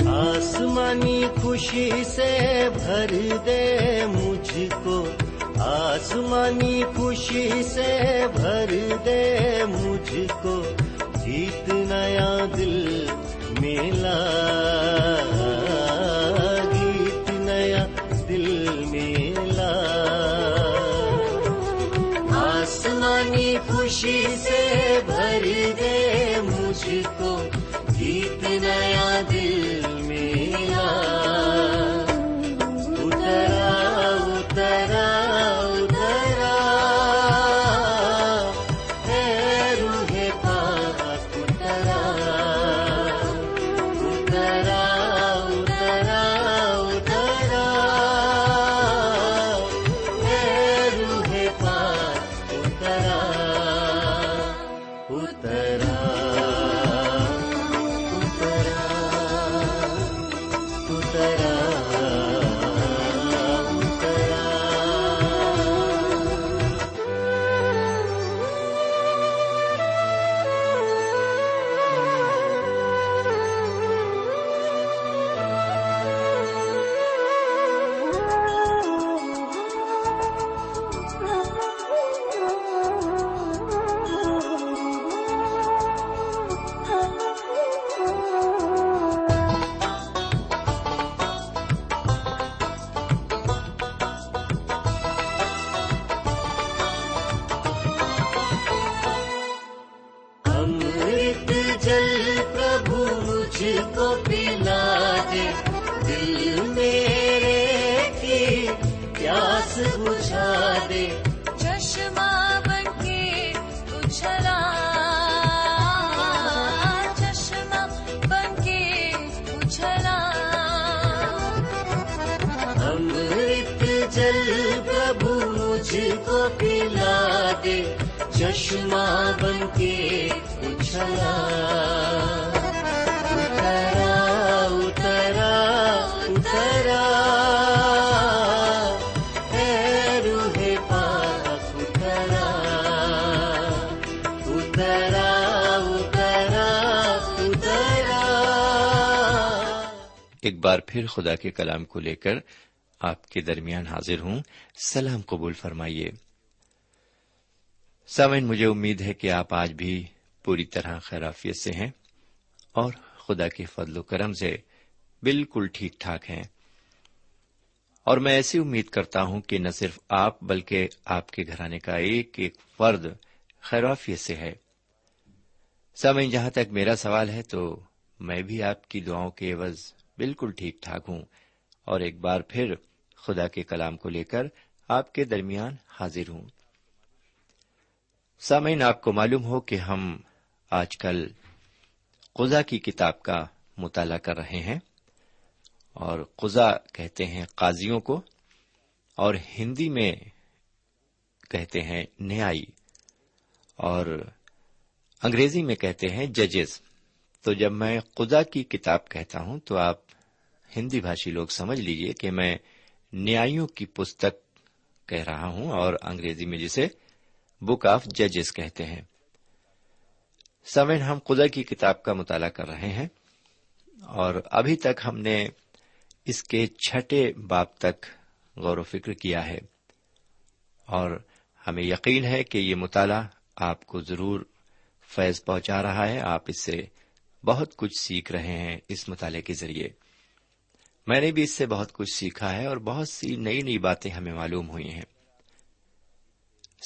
آسمانی خوشی سے بھر دے مجھ کو آسمانی خوشی سے بھر دے مجھ کو جیتنا دل میلا۔ دل میرے کی پیاس بجھا دے۔ چشمہ بن کے اچھلا چشمہ بن کے اچھلا امرت جل پربھو مجھ کو پلا دے۔ چشمہ بن کے اچھلا بار پھر خدا کے کلام کو لے کر آپ کے درمیان حاضر ہوں۔ سلام قبول فرمائیے۔ سامن مجھے امید ہے کہ آپ آج بھی پوری طرح خیرافیت سے ہیں اور خدا کے فضل و کرم سے بالکل ٹھیک ٹھاک ہیں۔ اور میں ایسی امید کرتا ہوں کہ نہ صرف آپ بلکہ آپ کے گھرانے کا ایک ایک فرد خیرافیت سے ہے۔ سامعین، جہاں تک میرا سوال ہے تو میں بھی آپ کی دعاؤں کے عوض بالکل ٹھیک ٹھاک ہوں۔ اور ایک بار پھر خدا کے کلام کو لے کر آپ کے درمیان حاضر ہوں۔ سامعین، آپ کو معلوم ہو کہ ہم آج کل قزا کی کتاب کا مطالعہ کر رہے ہیں۔ اور قزا کہتے ہیں قاضیوں کو، اور ہندی میں کہتے ہیں نیائی۔ اور انگریزی میں کہتے ہیں ججز۔ تو جب میں قزا کی کتاب کہتا ہوں تو آپ ہندی بھاشی لوگ سمجھ لیجیے کہ میں نیایوں کی پستک کہہ رہا ہوں اور انگریزی میں جسے بک آف ججز کہتے ہیں۔ سمن ہم خدا کی کتاب کا مطالعہ کر رہے ہیں اور ابھی تک ہم نے اس کے چھٹے باب تک غور و فکر کیا ہے اور ہمیں یقین ہے کہ یہ مطالعہ آپ کو ضرور فیض پہنچا رہا ہے۔ آپ اس سے بہت کچھ سیکھ رہے ہیں اس مطالعے کے ذریعے۔ میں نے بھی اس سے بہت کچھ سیکھا ہے اور بہت سی نئی نئی باتیں ہمیں معلوم ہوئی ہیں۔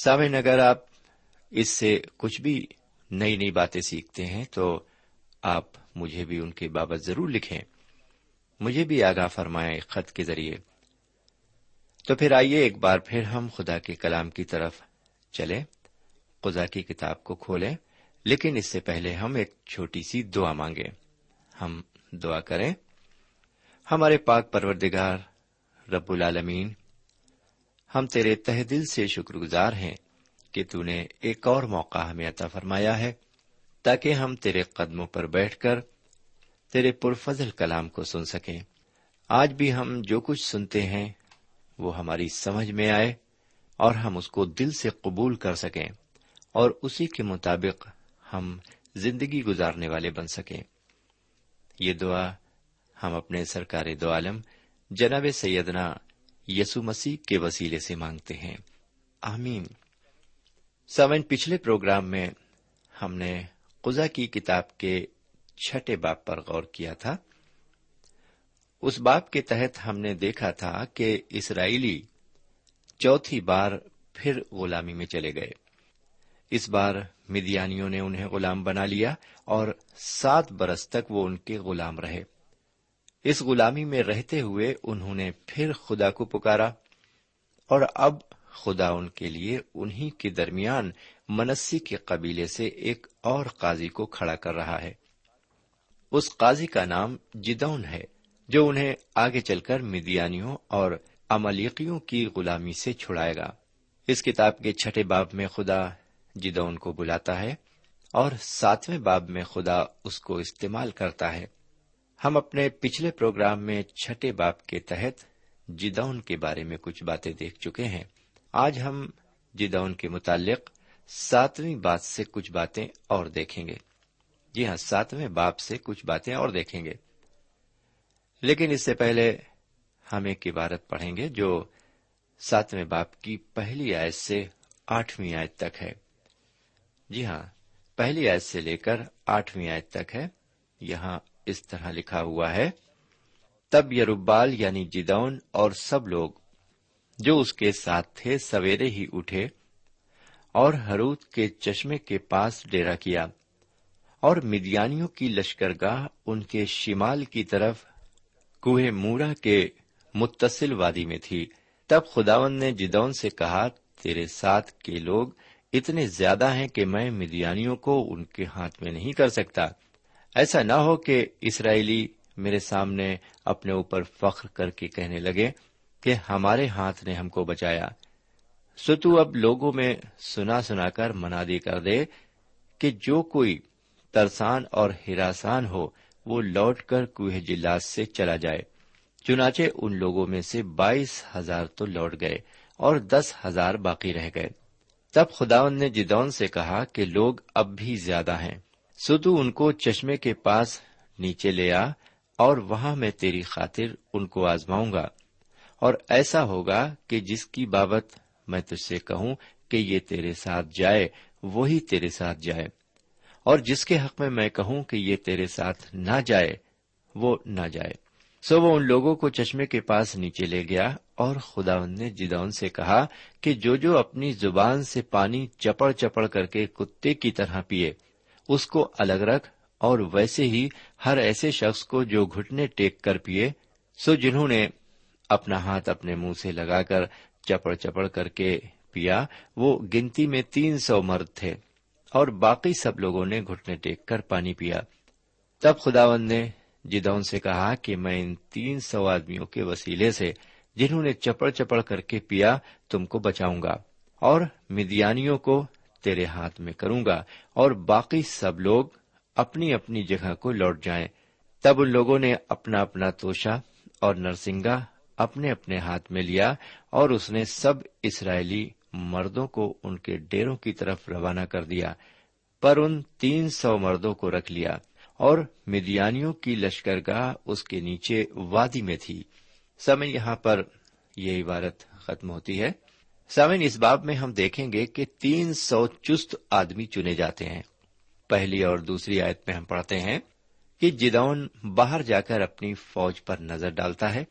سامعین، اگر آپ اس سے کچھ بھی نئی نئی باتیں سیکھتے ہیں تو آپ مجھے بھی ان کے بابت ضرور لکھیں۔ مجھے بھی آگاہ فرمائیں خط کے ذریعے۔ تو پھر آئیے ایک بار پھر ہم خدا کے کلام کی طرف چلیں، خدا کی کتاب کو کھولیں۔ لیکن اس سے پہلے ہم ایک چھوٹی سی دعا مانگیں۔ ہم دعا کریں۔ ہمارے پاک پروردگار، رب العالمین، ہم تیرے تہ دل سے شکر گزار ہیں کہ تو نے ایک اور موقع ہمیں عطا فرمایا ہے، تاکہ ہم تیرے قدموں پر بیٹھ کر تیرے پرفضل کلام کو سن سکیں۔ آج بھی ہم جو کچھ سنتے ہیں، وہ ہماری سمجھ میں آئے اور ہم اس کو دل سے قبول کر سکیں اور اسی کے مطابق ہم زندگی گزارنے والے بن سکیں۔ یہ دعا ہم اپنے سرکار دو عالم جناب سیدنا یسو مسیح کے وسیلے سے مانگتے ہیں۔ آمین۔ سمن پچھلے پروگرام میں ہم نے قزا کی کتاب کے چھٹے باپ پر غور کیا تھا۔ اس باپ کے تحت ہم نے دیکھا تھا کہ اسرائیلی چوتھی بار پھر غلامی میں چلے گئے۔ اس بار مدیانیوں نے انہیں غلام بنا لیا اور سات برس تک وہ ان کے غلام رہے۔ اس غلامی میں رہتے ہوئے انہوں نے پھر خدا کو پکارا اور اب خدا ان کے لیے انہی کے درمیان منسی کے قبیلے سے ایک اور قاضی کو کھڑا کر رہا ہے۔ اس قاضی کا نام جدون ہے، جو انہیں آگے چل کر مدیانیوں اور املیقیوں کی غلامی سے چھڑائے گا۔ اس کتاب کے چھٹے باب میں خدا جدون کو بلاتا ہے اور ساتویں باب میں خدا اس کو استعمال کرتا ہے۔ ہم اپنے پچھلے پروگرام میں چھٹے باپ کے تحت جدون کے بارے میں کچھ باتیں دیکھ چکے ہیں۔ آج ہم جدون کے متعلق ساتویں بات سے کچھ باتیں اور دیکھیں گے۔ جی ہاں ساتویں باپ سے کچھ باتیں اور دیکھیں گے۔ لیکن اس سے پہلے ہم ایک عبارت پڑھیں گے جو ساتویں باپ کی پہلی آیت سے آٹھویں آیت تک ہے۔ جی ہاں پہلی آیت سے لے کر آٹھویں آیت تک ہے۔ یہاں اس طرح لکھا ہوا ہے تب یروبال یعنی جدون اور سب لوگ، جو اس کے ساتھ تھے سویرے ہی اٹھے اور ہروت کے چشمے کے پاس ڈیرا کیا اور مدیانیوں کی لشکرگاہ ان کے شمال کی طرف کوہ مورا کے متصل وادی میں تھی۔ تب خداون نے جدون سے کہا، تیرے ساتھ کے لوگ اتنے زیادہ ہیں کہ میں مدیانیوں کو ان کے ہاتھ میں نہیں کر سکتا۔ ایسا نہ ہو کہ اسرائیلی میرے سامنے اپنے اوپر فخر کر کے کہنے لگے کہ ہمارے ہاتھ نے ہم کو بچایا۔ سو تو اب لوگوں میں سنا سنا کر منادی کر دے کہ جو کوئی ترسان اور ہراسان ہو، وہ لوٹ کر کوہ جلاس سے چلا جائے۔ چنانچہ ان لوگوں میں سے بائیس ہزار تو لوٹ گئے اور دس ہزار باقی رہ گئے۔ تب خداون نے جدون سے کہا کہ لوگ اب بھی زیادہ ہیں۔ سو تو ان کو چشمے کے پاس نیچے لے آ اور وہاں میں تیری خاطر ان کو آزماؤں گا۔ اور ایسا ہوگا کہ جس کی بابت میں تجھ سے کہوں کہ یہ تیرے ساتھ جائے، وہی تیرے ساتھ جائے۔ اور جس کے حق میں میں کہوں کہ یہ تیرے ساتھ نہ جائے، وہ نہ جائے۔ سو وہ ان لوگوں کو چشمے کے پاس نیچے لے گیا اور خدا نے جدون سے کہا کہ جو جو اپنی زبان سے پانی چپڑ چپڑ کر کے کتے کی طرح پیے اس کو الگ رکھ اور ویسے ہی ہر ایسے شخص کو جو گھٹنے ٹیک کر پیے، سو جنہوں نے اپنا ہاتھ اپنے منہ سے لگا کر چپڑ چپڑ کر کے پیا، وہ گنتی میں تین سو مرد تھے اور باقی سب لوگوں نے گھٹنے ٹیک کر پانی پیا۔ تب خداون نے جدون سے کہا کہ میں ان تین سو آدمیوں کے وسیلے سے جنہوں نے چپڑ چپڑ کر کے پیا، تم کو بچاؤں گا اور مدیانیوں کو تیرے ہاتھ میں کروں گا اور باقی سب لوگ اپنی اپنی جگہ کو لوٹ جائیں۔ تب ان لوگوں نے اپنا اپنا توشا اور نرسنگا اپنے اپنے ہاتھ میں لیا اور اس نے سب اسرائیلی مردوں کو ان کے ڈیروں کی طرف روانہ کر دیا، پر ان تین سو مردوں کو رکھ لیا اور مدیانیوں کی لشکرگاہ اس کے نیچے وادی میں تھی۔ سمن یہاں پر یہ عبارت ختم ہوتی ہے۔ سمن اس باب میں ہم دیکھیں گے کہ تین سو چست آدمی چنے جاتے ہیں۔ پہلی اور دوسری آیت میں ہم پڑھتے ہیں کہ جدون باہر جا کر اپنی فوج پر نظر ڈالتا ہے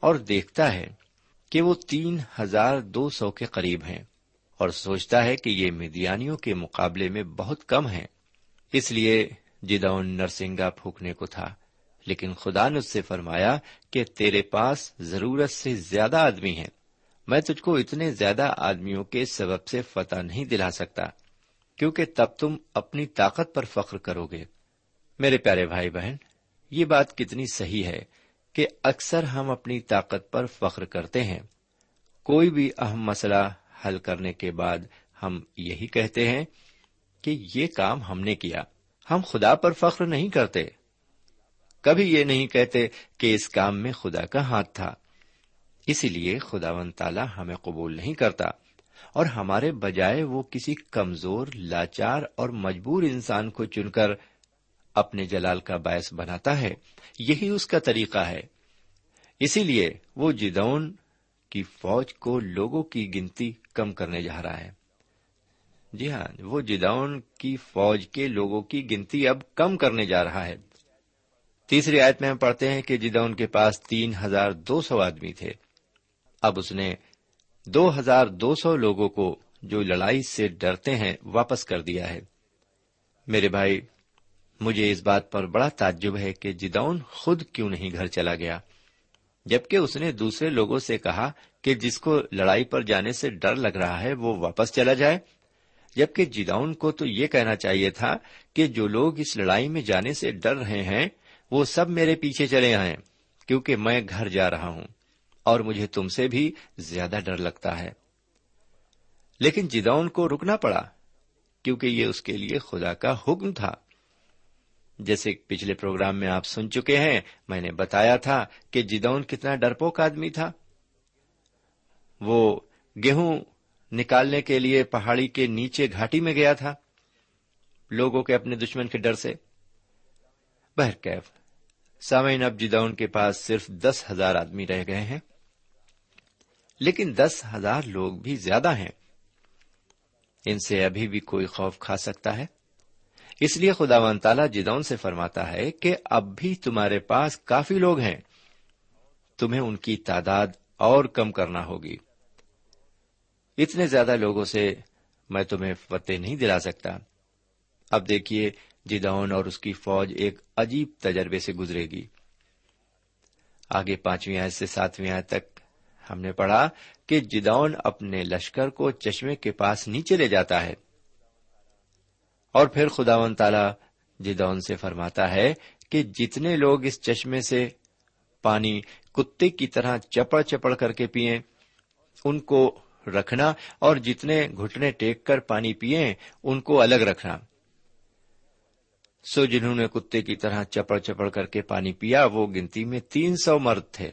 اور دیکھتا ہے کہ وہ تین ہزار دو سو کے قریب ہیں اور سوچتا ہے کہ یہ میدیانیوں کے مقابلے میں بہت کم ہیں۔ اس لیے جدون نرسنگا پھونکنے کو تھا، لیکن خدا نے اس سے فرمایا کہ تیرے پاس ضرورت سے زیادہ آدمی ہیں۔ میں تجھ کو اتنے زیادہ آدمیوں کے سبب سے فتح نہیں دلا سکتا، کیونکہ تب تم اپنی طاقت پر فخر کرو گے۔ میرے پیارے بھائی بہن، یہ بات کتنی صحیح ہے کہ اکثر ہم اپنی طاقت پر فخر کرتے ہیں۔ کوئی بھی اہم مسئلہ حل کرنے کے بعد ہم یہی کہتے ہیں کہ یہ کام ہم نے کیا۔ ہم خدا پر فخر نہیں کرتے۔ کبھی یہ نہیں کہتے کہ اس کام میں خدا کا ہاتھ تھا۔ اسی لیے خدا و تعالی ہمیں قبول نہیں کرتا اور ہمارے بجائے وہ کسی کمزور، لاچار اور مجبور انسان کو چن کر اپنے جلال کا باعث بناتا ہے۔ یہی اس کا طریقہ ہے۔ اسی لیے وہ جدون کی فوج کو لوگوں کی گنتی کم کرنے جا رہا ہے۔ جی ہاں وہ جدون کی فوج کے لوگوں کی گنتی اب کم کرنے جا رہا ہے۔ تیسری آیت میں ہم پڑھتے ہیں کہ جدون کے پاس تین ہزار دو سو آدمی تھے۔ اب اس نے دو ہزار دو سو لوگوں کو جو لڑائی سے ڈرتے ہیں واپس کر دیا ہے۔ میرے بھائی، مجھے اس بات پر بڑا تعجب ہے کہ جدون خود کیوں نہیں گھر چلا گیا، جبکہ اس نے دوسرے لوگوں سے کہا کہ جس کو لڑائی پر جانے سے ڈر لگ رہا ہے وہ واپس چلا جائے۔ جبکہ جداؤن کو تو یہ کہنا چاہیے تھا کہ جو لوگ اس لڑائی میں جانے سے ڈر رہے ہیں وہ سب میرے پیچھے چلے آئے کیونکہ میں گھر جا رہا ہوں۔ اور مجھے تم سے بھی زیادہ ڈر لگتا ہے۔ لیکن جدون کو رکنا پڑا، کیونکہ یہ اس کے لیے خدا کا حکم تھا۔ جیسے پچھلے پروگرام میں آپ سن چکے ہیں، میں نے بتایا تھا کہ جدون کتنا ڈرپوک آدمی تھا۔ وہ گیہوں نکالنے کے لیے پہاڑی کے نیچے گھاٹی میں گیا تھا، لوگوں کے اپنے دشمن کے ڈر سے۔ بہرکیف، سامعین، اب جدون کے پاس صرف دس ہزار آدمی رہ گئے ہیں۔ لیکن دس ہزار لوگ بھی زیادہ ہیں۔ ان سے ابھی بھی کوئی خوف کھا سکتا ہے؟ اس لیے خدا و تعالیٰ جدون سے فرماتا ہے کہ اب بھی تمہارے پاس کافی لوگ ہیں۔ تمہیں ان کی تعداد اور کم کرنا ہوگی۔ اتنے زیادہ لوگوں سے میں تمہیں فتح نہیں دلا سکتا۔ اب دیکھیے جدون اور اس کی فوج ایک عجیب تجربے سے گزرے گی۔ آگے پانچویں آئے سے ساتویں آئے تک ہم نے پڑھا کہ جدون اپنے لشکر کو چشمے کے پاس نیچے لے جاتا ہے۔ اور پھر خدا و تعالی جدون سے فرماتا ہے کہ جتنے لوگ اس چشمے سے پانی کتے کی طرح چپڑ چپڑ کر کے پیئے ان کو رکھنا اور جتنے گھٹنے ٹیک کر پانی پیئے ان کو الگ رکھنا۔ سو جنہوں نے کتے کی طرح چپڑ چپڑ کر کے پانی پیا، وہ گنتی میں تین سو مرد تھے۔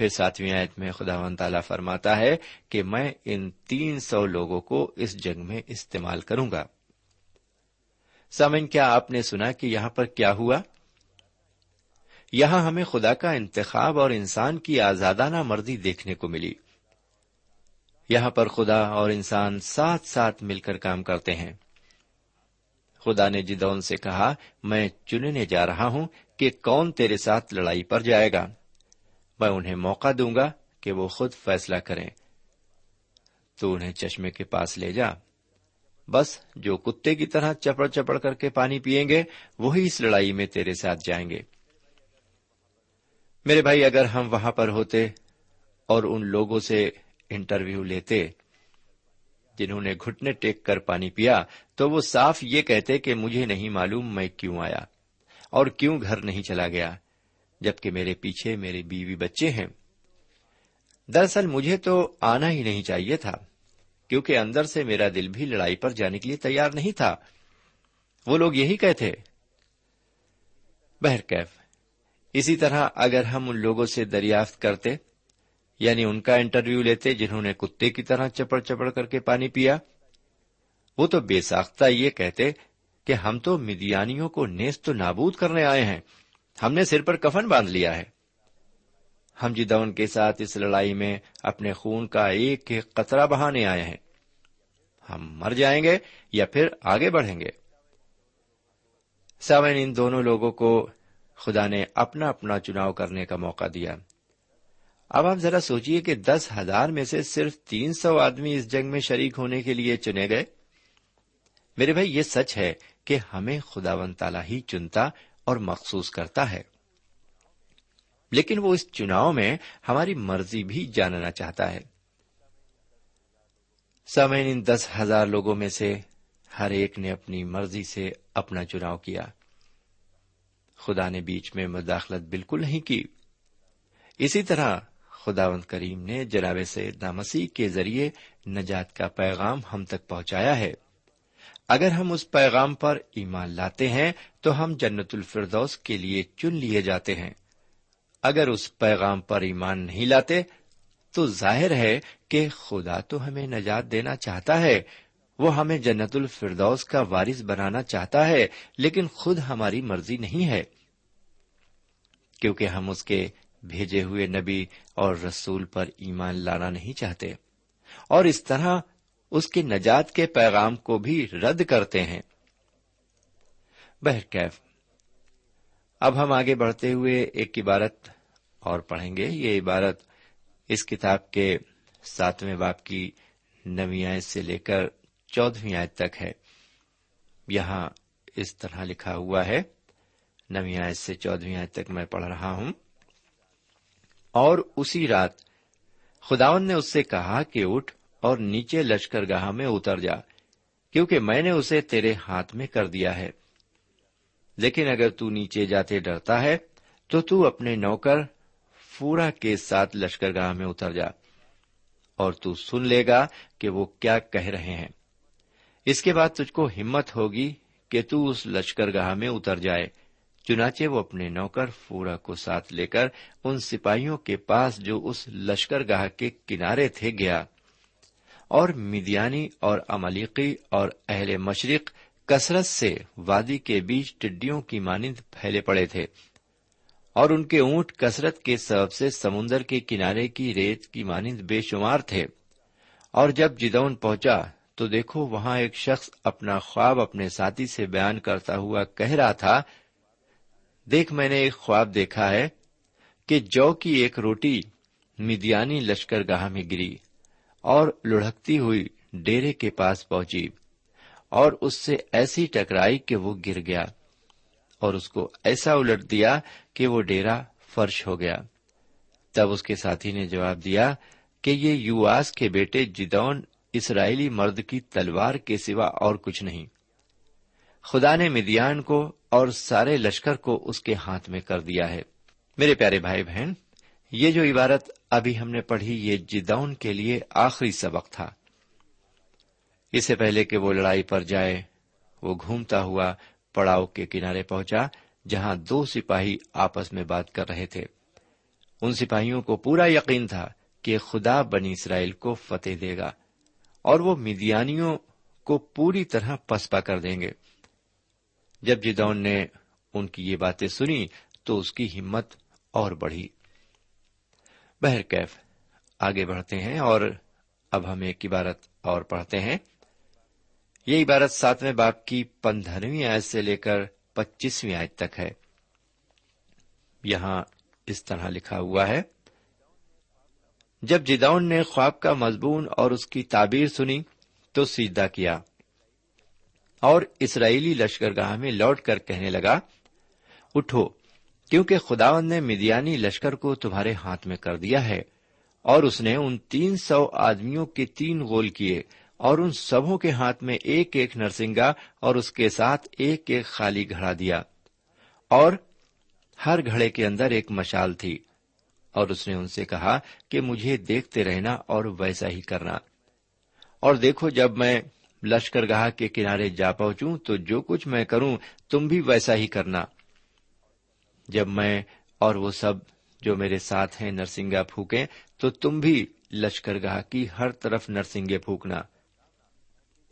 پھر ساتویں آیت میں خدا و تعالی فرماتا ہے کہ میں ان تین سو لوگوں کو اس جنگ میں استعمال کروں گا۔ سامن کیا آپ نے سنا کہ یہاں پر کیا ہوا؟ یہاں ہمیں خدا کا انتخاب اور انسان کی آزادانہ مرضی دیکھنے کو ملی۔ یہاں پر خدا اور انسان ساتھ ساتھ مل کر کام کرتے ہیں۔ خدا نے جدون سے کہا، میں چننے جا رہا ہوں کہ کون تیرے ساتھ لڑائی پر جائے گا۔ میں انہیں موقع دوں گا کہ وہ خود فیصلہ کریں۔ تو انہیں چشمے کے پاس لے جا۔ بس جو کتے کی طرح چپڑ چپڑ کر کے پانی پیئیں گے، وہی اس لڑائی میں تیرے ساتھ جائیں گے۔ میرے بھائی، اگر ہم وہاں پر ہوتے اور ان لوگوں سے انٹرویو لیتے، جنہوں نے گھٹنے ٹیک کر پانی پیا، تو وہ صاف یہ کہتے کہ مجھے نہیں معلوم میں کیوں آیا اور کیوں گھر نہیں چلا گیا۔ جبکہ میرے پیچھے میرے بیوی بچے ہیں۔ دراصل مجھے تو آنا ہی نہیں چاہیے تھا، کیونکہ اندر سے میرا دل بھی لڑائی پر جانے کے لیے تیار نہیں تھا۔ وہ لوگ یہی کہتے بہرکیف اسی طرح اگر ہم ان لوگوں سے دریافت کرتے یعنی ان کا انٹرویو لیتے جنہوں نے کتے کی طرح چپڑ چپڑ کر کے پانی پیا، وہ تو بے ساختہ یہ کہتے کہ ہم تو مدیانیوں کو نیست تو نابود کرنے آئے ہیں۔ ہم نے سر پر کفن باندھ لیا ہے۔ ہم جدون کے ساتھ اس لڑائی میں اپنے خون کا ایک ایک قطرہ بہانے آئے ہیں۔ ہم مر جائیں گے یا پھر آگے بڑھیں گے۔ سامن ان دونوں لوگوں کو خدا نے اپنا اپنا چناؤ کرنے کا موقع دیا۔ اب آپ ذرا سوچئے کہ دس ہزار میں سے صرف تین سو آدمی اس جنگ میں شریک ہونے کے لیے چنے گئے۔ میرے بھائی، یہ سچ ہے کہ ہمیں خدا ون تالا ہی چنتا اور مخصوص کرتا ہے۔ لیکن وہ اس چناؤ میں ہماری مرضی بھی جاننا چاہتا ہے۔ سامعین، ان دس ہزار لوگوں میں سے ہر ایک نے اپنی مرضی سے اپنا چناؤ کیا۔ خدا نے بیچ میں مداخلت بالکل نہیں کی۔ اسی طرح خداوند کریم نے جناب سے مسیح کے ذریعے نجات کا پیغام ہم تک پہنچایا ہے۔ اگر ہم اس پیغام پر ایمان لاتے ہیں، تو ہم جنت الفردوس کے لیے چن لیے جاتے ہیں۔ اگر اس پیغام پر ایمان نہیں لاتے، تو ظاہر ہے کہ خدا تو ہمیں نجات دینا چاہتا ہے۔ وہ ہمیں جنت الفردوس کا وارث بنانا چاہتا ہے، لیکن خود ہماری مرضی نہیں ہے۔ کیونکہ ہم اس کے بھیجے ہوئے نبی اور رسول پر ایمان لانا نہیں چاہتے۔ اور اس طرح اس کے نجات کے پیغام کو بھی رد کرتے ہیں۔ بہرکیف، اب ہم آگے بڑھتے ہوئے ایک عبارت اور پڑھیں گے۔ یہ عبارت اس کتاب کے ساتویں باپ کی نویں آیت سے لے کر چودہویں آیت تک ہے۔ یہاں اس طرح لکھا ہوا ہے۔ نویں آیت سے چودہویں آیت تک میں پڑھ رہا ہوں۔ اور اسی رات خداون نے اس سے کہا کہ اٹھ اور نیچے لشکر گاہ میں اتر جا، کیونکہ میں نے اسے تیرے ہاتھ میں کر دیا ہے۔ لیکن اگر تو نیچے جاتے ڈرتا ہے، تو تو اپنے نوکر فوراً کے ساتھ لشکر گاہ میں اتر جا۔ اور تو سن لے گا کہ وہ کیا کہہ رہے ہیں۔ اس کے بعد تجھ کو ہمت ہوگی کہ تو اس لشکر گاہ میں اتر جائے، چنانچہ وہ اپنے نوکر فوراً کو ساتھ لے کر ان سپاہیوں کے پاس جو اس لشکر گاہ کے کنارے تھے گیا۔ اور میدیانی اور املیقی اور اہل مشرق کثرت سے وادی کے بیچ ٹڈیوں کی مانند پھیلے پڑے تھے اور ان کے اونٹ کثرت کے سبب سے سمندر کے کنارے کی ریت کی مانند بے شمار تھے اور جب جدون پہنچا تو دیکھو وہاں ایک شخص اپنا خواب اپنے ساتھی سے بیان کرتا ہوا کہہ رہا تھا، دیکھ میں نے ایک خواب دیکھا ہے کہ جو کی ایک روٹی میدیانی لشکر گاہ میں گری۔ اور لڑکتی ہوئی ڈیرے کے پاس پہنچی اور اس سے ایسی ٹکرائی کہ وہ گر گیا اور اس کو ایسا الٹ دیا کہ وہ ڈیرا فرش ہو گیا۔ تب اس کے ساتھی نے جواب دیا کہ یہ یواس کے بیٹے جدون اسرائیلی مرد کی تلوار کے سوا اور کچھ نہیں۔ خدا نے مدیان کو اور سارے لشکر کو اس کے ہاتھ میں کر دیا ہے۔ میرے پیارے بھائی بہن یہ جو عبارت ابھی ہم نے پڑھی، یہ جدون کے لیے آخری سبق تھا۔ اس سے پہلے کہ وہ لڑائی پر جائے، وہ گھومتا ہوا پڑاؤ کے کنارے پہنچا، جہاں دو سپاہی آپس میں بات کر رہے تھے۔ ان سپاہیوں کو پورا یقین تھا کہ خدا بنی اسرائیل کو فتح دے گا اور وہ میدیانیوں کو پوری طرح پسپا کر دیں گے۔ جب جدون نے ان کی یہ باتیں سنی تو اس کی ہمت اور بڑھی۔ بہرکیف آگے بڑھتے ہیں اور اب ہم ایک عبارت اور پڑھتے ہیں۔ یہ عبارت ساتویں باپ کی پندرہویں آیت سے لے کر پچیسویں آیت تک ہے۔ یہاں اس طرح لکھا ہوا ہے۔ جب جداؤن نے خواب کا مضمون اور اس کی تعبیر سنی تو سیدھا کیا۔ اور اسرائیلی لشکر گاہ میں لوٹ کر کہنے لگا، اٹھو کیونکہ خداون نے میدیانی لشکر کو تمہارے ہاتھ میں کر دیا ہے، اور اس نے ان تین سو آدمیوں کے تین گول کیے، اور ان سبوں کے ہاتھ میں ایک ایک نرسنگا اور اس کے ساتھ ایک ایک خالی گھڑا دیا۔ اور ہر گھڑے کے اندر ایک مشال تھی۔ اور اس نے ان سے کہا کہ مجھے دیکھتے رہنا اور ویسا ہی کرنا۔ اور دیکھو، جب میں لشکر گاہ کے کنارے جا پہنچوں تو جو کچھ میں کروں تم بھی ویسا ہی کرنا۔ جب میں اور وہ سب جو میرے ساتھ ہیں نرسنگا پھونکیں، تو تم بھی لشکر گاہ کی ہر طرف نرسنگے پھونکنا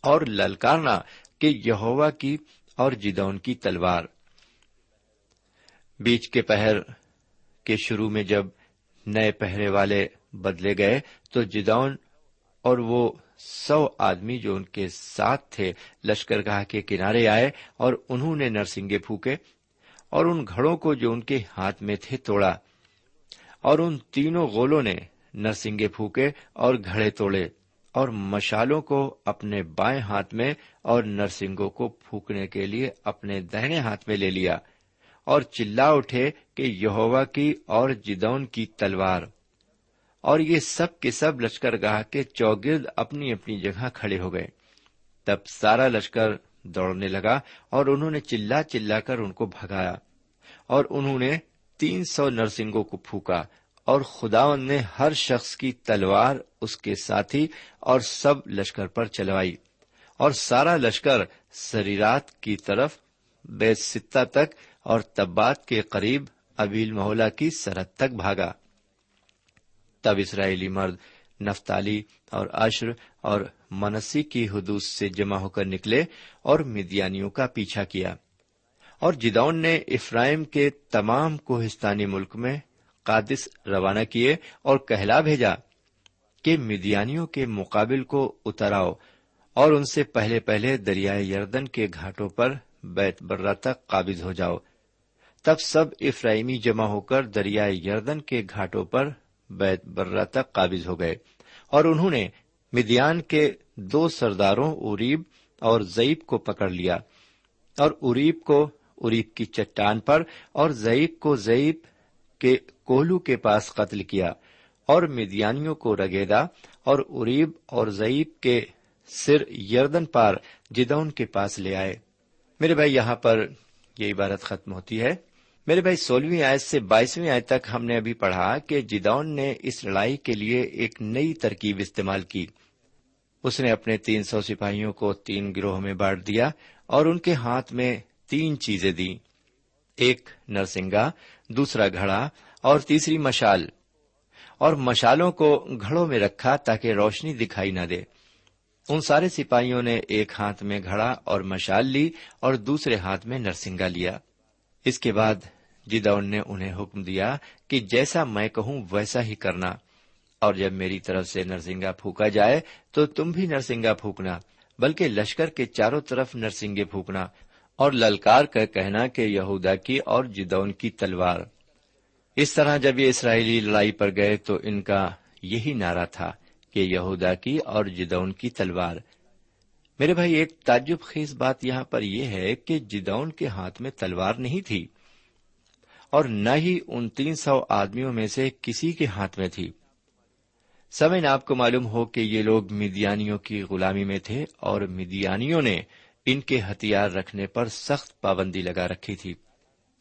اور للکارنا کہ یہوا کی اور جدون کی تلوار۔ بیچ کے پہر کے شروع میں جب نئے پہرے والے بدلے گئے، تو جدون اور وہ سو آدمی جو ان کے ساتھ تھے لشکر گاہ کے کنارے آئے اور انہوں نے نرسنگے پھونکے۔ اور ان گھڑوں کو جو ان کے ہاتھ میں تھے توڑا اور ان تینوں غولوں نے نرسنگے پھونکے اور گھڑے توڑے اور مشالوں کو اپنے بائیں ہاتھ میں اور نرسنگوں کو پھونکنے کے لیے اپنے دہنے ہاتھ میں لے لیا اور چلا اٹھے کہ یہوا کی اور جدون کی تلوار اور یہ سب کے سب لشکر گاہ کے چوگرد اپنی اپنی جگہ کھڑے ہو گئے تب سارا لشکر دوڑنے لگا اور انہوں نے چلا چلا کر ان کو بھگایا اور انہوں نے تین سو نرسنگوں کو پھونکا اور خداون نے ہر شخص کی تلوار اس کے ساتھی اور سب لشکر پر چلوائی اور سارا لشکر سریرات کی طرف بے ستہ تک اور تبات کے قریب ابیل محلہ کی سرحد تک بھاگا تب اسرائیلی مرد نفتالی اور عشر اور منسی کی حدود سے جمع ہو کر نکلے اور مدیانیوں کا پیچھا کیا۔ اور جدون نے افرائم کے تمام کوہستانی ملک میں قادس روانہ کیے اور کہلا بھیجا کہ مدیانیوں کے مقابل کو اتراؤ اور ان سے پہلے پہلے دریائے یردن کے گھاٹوں پر بیت برہ تک قابض ہو جاؤ۔ تب سب افرائیمی جمع ہو کر دریائے یردن کے گھاٹوں پر بیت برہ تک قابض ہو گئے اور انہوں نے مدیان کے دو سرداروں اریب اور ضعیب کو پکڑ لیا اور اریب کو اریب کی چٹان پر اور ضعیب کو ضعیب کے کوہلو کے پاس قتل کیا اور مدیانیوں کو رگیدا اور اریب اور ضعیب کے سر یردن پار جدون کے پاس لے آئے۔ میرے بھائی، یہاں پر یہ عبارت ختم ہوتی ہے۔ میرے بھائی، سولہویں آیت سے بائیسویں آیت تک ہم نے ابھی پڑھا کہ جدون نے اس لڑائی کے لیے ایک نئی ترکیب استعمال کی۔ اس نے اپنے تین سو سپاہیوں کو تین گروہ میں بانٹ دیا اور ان کے ہاتھ میں تین چیزیں دی ایک، نرسنگا، دوسرا، گھڑا اور تیسری، مشال۔ اور مشالوں کو گھڑوں میں رکھا تاکہ روشنی دکھائی نہ دے۔ ان سارے سپاہیوں نے ایک ہاتھ میں گھڑا اور مشال لی اور دوسرے ہاتھ میں نرسنگا لیا۔ اس کے بعد جدون نے انہیں حکم دیا کہ جیسا میں کہوں ویسا ہی کرنا۔ اور جب میری طرف سے نرسنگا پھونکا جائے تو تم بھی نرسنگا پھونکنا، بلکہ لشکر کے چاروں طرف نرسنگے پھونکنا اور للکار کر کہنا کہ یہودا کی اور جدون کی تلوار۔ اس طرح جب یہ اسرائیلی لڑائی پر گئے تو ان کا یہی نعرہ تھا کہ یہودا کی اور جدون کی تلوار۔ میرے بھائی، ایک تعجب خیز بات یہاں پر یہ ہے کہ جدون کے ہاتھ میں تلوار نہیں تھی۔ اور نہ ہی ان تین سو آدمیوں میں سے کسی کے ہاتھ میں تھی۔ سمن آپ کو معلوم ہو کہ یہ لوگ مدیانیوں کی غلامی میں تھے اور مدیانیوں نے ان کے ہتھیار رکھنے پر سخت پابندی لگا رکھی تھی۔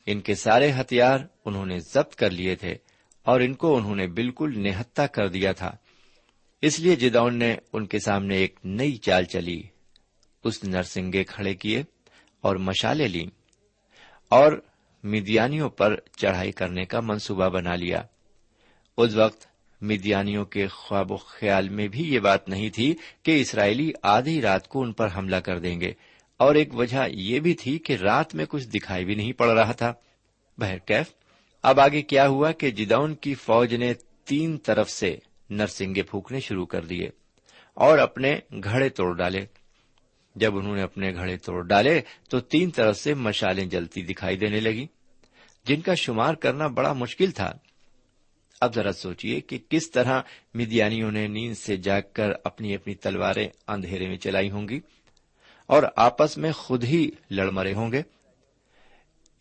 ان کے سارے ہتھیار انہوں نے ضبط کر لیے تھے اور ان کو انہوں نے بالکل نہتا کر دیا تھا۔ اس لیے جدون نے ان کے سامنے ایک نئی چال چلی۔ اس نرسنگے کھڑے کیے اور مشالے لی اور مدیانیوں پر چڑھائی کرنے کا منصوبہ بنا لیا۔ اس وقت مدیانیوں کے خواب و خیال میں بھی یہ بات نہیں تھی کہ اسرائیلی آدھی رات کو ان پر حملہ کر دیں گے۔ اور ایک وجہ یہ بھی تھی کہ رات میں کچھ دکھائی بھی نہیں پڑ رہا تھا۔ بہرکیف اب آگے کیا ہوا کہ جدون کی فوج نے تین طرف سے نرسنگے پھونکنے شروع کر دیے اور اپنے گھڑے توڑ ڈالے۔ جب انہوں نے اپنے گھڑے توڑ ڈالے تو تین طرف سے مشالیں جلتی دکھائی دینے لگی۔ جن کا شمار کرنا بڑا مشکل تھا۔ اب ذرا سوچیے کہ کس طرح مدیانیوں نے نیند سے جاگ کر اپنی اپنی تلواریں اندھیرے میں چلائی ہوں گی اور آپس میں خود ہی لڑ مرے ہوں گے۔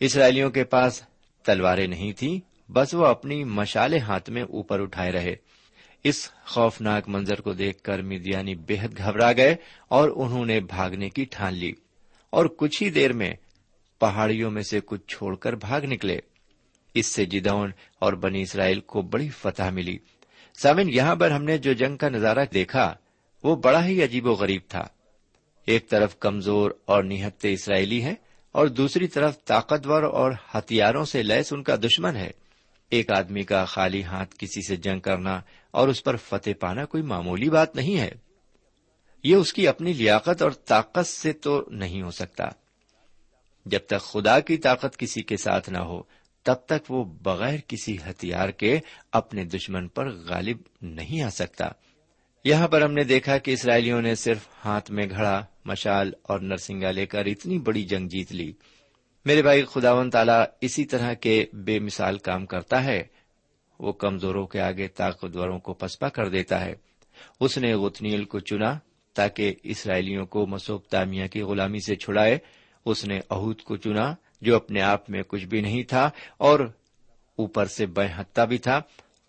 اسرائیلیوں کے پاس تلواریں نہیں تھیں، بس وہ اپنی مشالے ہاتھ میں اوپر اٹھائے رہے۔ اس خوفناک منظر کو دیکھ کر میدیانی بےحد گھبرا گئے اور انہوں نے بھاگنے کی ٹھان لی۔ اور کچھ ہی دیر میں پہاڑیوں میں سے کچھ چھوڑ کر بھاگ نکلے۔ اس سے جدون اور بنی اسرائیل کو بڑی فتح ملی۔ سامن یہاں پر ہم نے جو جنگ کا نظارہ دیکھا، وہ بڑا ہی عجیب و غریب تھا۔ ایک طرف کمزور اور نہتے اسرائیلی ہیں اور دوسری طرف طاقتور اور ہتھیاروں سے لیس ان کا دشمن ہے۔ ایک آدمی کا خالی ہاتھ کسی سے جنگ کرنا اور اس پر فتح پانا کوئی معمولی بات نہیں ہے۔ یہ اس کی اپنی لیاقت اور طاقت سے تو نہیں ہو سکتا۔ جب تک خدا کی طاقت کسی کے ساتھ نہ ہو، تب تک وہ بغیر کسی ہتھیار کے اپنے دشمن پر غالب نہیں آ سکتا۔ یہاں پر ہم نے دیکھا کہ اسرائیلیوں نے صرف ہاتھ میں گھڑا، مشال اور نرسنگا لے کر اتنی بڑی جنگ جیت لی۔ میرے بھائی خداون تعالی اسی طرح کے بے مثال کام کرتا ہے۔ وہ کمزوروں کے آگے طاقتوروں کو پسپا کر دیتا ہے۔ اس نے غتنیل کو چنا تاکہ اسرائیلیوں کو مسوب تامیہ کی غلامی سے چھڑائے۔ اس نے اہود کو چنا جو اپنے آپ میں کچھ بھی نہیں تھا اور اوپر سے بے بھی تھا۔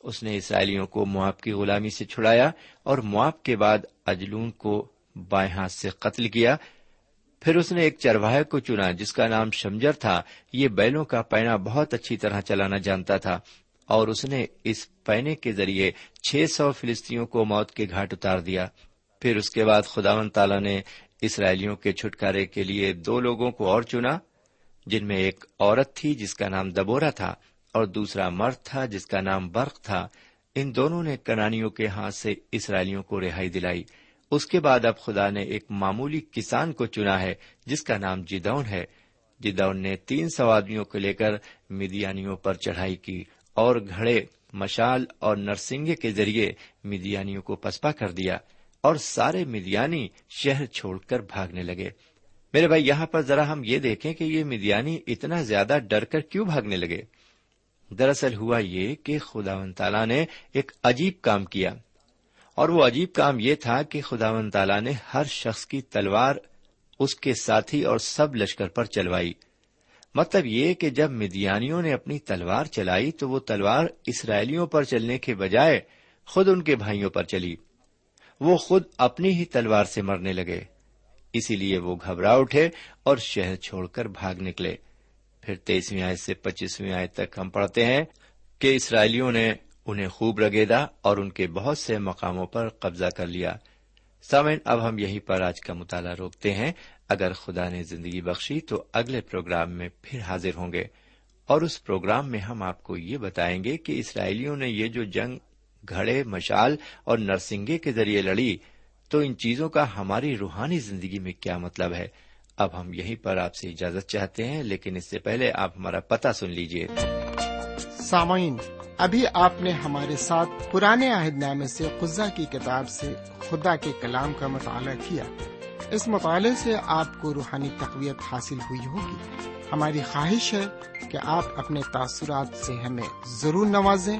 اس نے اسرائیلیوں کو مواب کی غلامی سے چھڑایا اور مواب کے بعد اجلون کو بائیں ہاتھ سے قتل کیا۔ پھر اس نے ایک چرواہے کو چنا جس کا نام شمجر تھا۔ یہ بیلوں کا پینا بہت اچھی طرح چلانا جانتا تھا اور اس نے اس پینے کے ذریعے چھ سو فلسطینوں کو موت کے گھاٹ اتار دیا۔ پھر اس کے بعد خداون تعالی نے اسرائیلیوں کے چھٹکارے کے لیے دو لوگوں کو اور چنا، جن میں ایک عورت تھی جس کا نام دبورا تھا اور دوسرا مرد تھا جس کا نام برق تھا۔ ان دونوں نے کنانیوں کے ہاتھ سے اسرائیلیوں کو رہائی دلائی۔ اس کے بعد اب خدا نے ایک معمولی کسان کو چنا ہے، جس کا نام جدون ہے۔ جدون نے تین سو آدمیوں کو لے کر میدیانیوں پر چڑھائی کی اور گھڑے، مشال اور نرسنگے کے ذریعے میدیانیوں کو پسپا کر دیا۔ اور سارے میدیانی شہر چھوڑ کر بھاگنے لگے۔ میرے بھائی، یہاں پر ذرا ہم یہ دیکھیں کہ یہ میدیانی اتنا زیادہ ڈر کر کیوں بھاگنے لگے؟ دراصل ہوا یہ کہ خدا و تعالیٰ نے ایک عجیب کام کیا۔ اور وہ عجیب کام یہ تھا کہ خدا و تعالیٰ نے ہر شخص کی تلوار اس کے ساتھی اور سب لشکر پر چلوائی۔ مطلب یہ کہ جب مدیانیوں نے اپنی تلوار چلائی تو وہ تلوار اسرائیلیوں پر چلنے کے بجائے خود ان کے بھائیوں پر چلی۔ وہ خود اپنی ہی تلوار سے مرنے لگے۔ اسی لیے وہ گھبرا اٹھے اور شہر چھوڑ کر بھاگ نکلے۔ پھر تیسویں آئے سے پچیسویں آئے تک ہم پڑھتے ہیں کہ اسرائیلیوں نے انہیں خوب رگیدا اور ان کے بہت سے مقاموں پر قبضہ کر لیا۔ سامن اب ہم یہیں پر آج کا مطالعہ روکتے ہیں۔ اگر خدا نے زندگی بخشی تو اگلے پروگرام میں پھر حاضر ہوں گے اور اس پروگرام میں ہم آپ کو یہ بتائیں گے کہ اسرائیلیوں نے یہ جو جنگ گھڑے، مشال اور نرسنگے کے ذریعے لڑی۔ تو ان چیزوں کا ہماری روحانی زندگی میں کیا مطلب ہے؟ اب ہم یہیں پر آپ سے اجازت چاہتے ہیں، لیکن اس سے پہلے آپ ہمارا پتہ سن لیجیے سامعین، ابھی آپ نے ہمارے ساتھ پرانے عہد نامے سے قزا کی کتاب سے خدا کے کلام کا مطالعہ کیا۔ اس مطالعے سے آپ کو روحانی تقویت حاصل ہوئی ہوگی۔ ہماری خواہش ہے کہ آپ اپنے تاثرات سے ہمیں ضرور نوازیں۔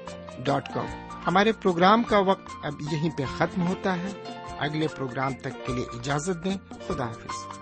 dot com. ہمارے پروگرام کا وقت اب یہیں پہ ختم ہوتا ہے۔ اگلے پروگرام تک کے لیے اجازت دیں۔ خدا حافظ۔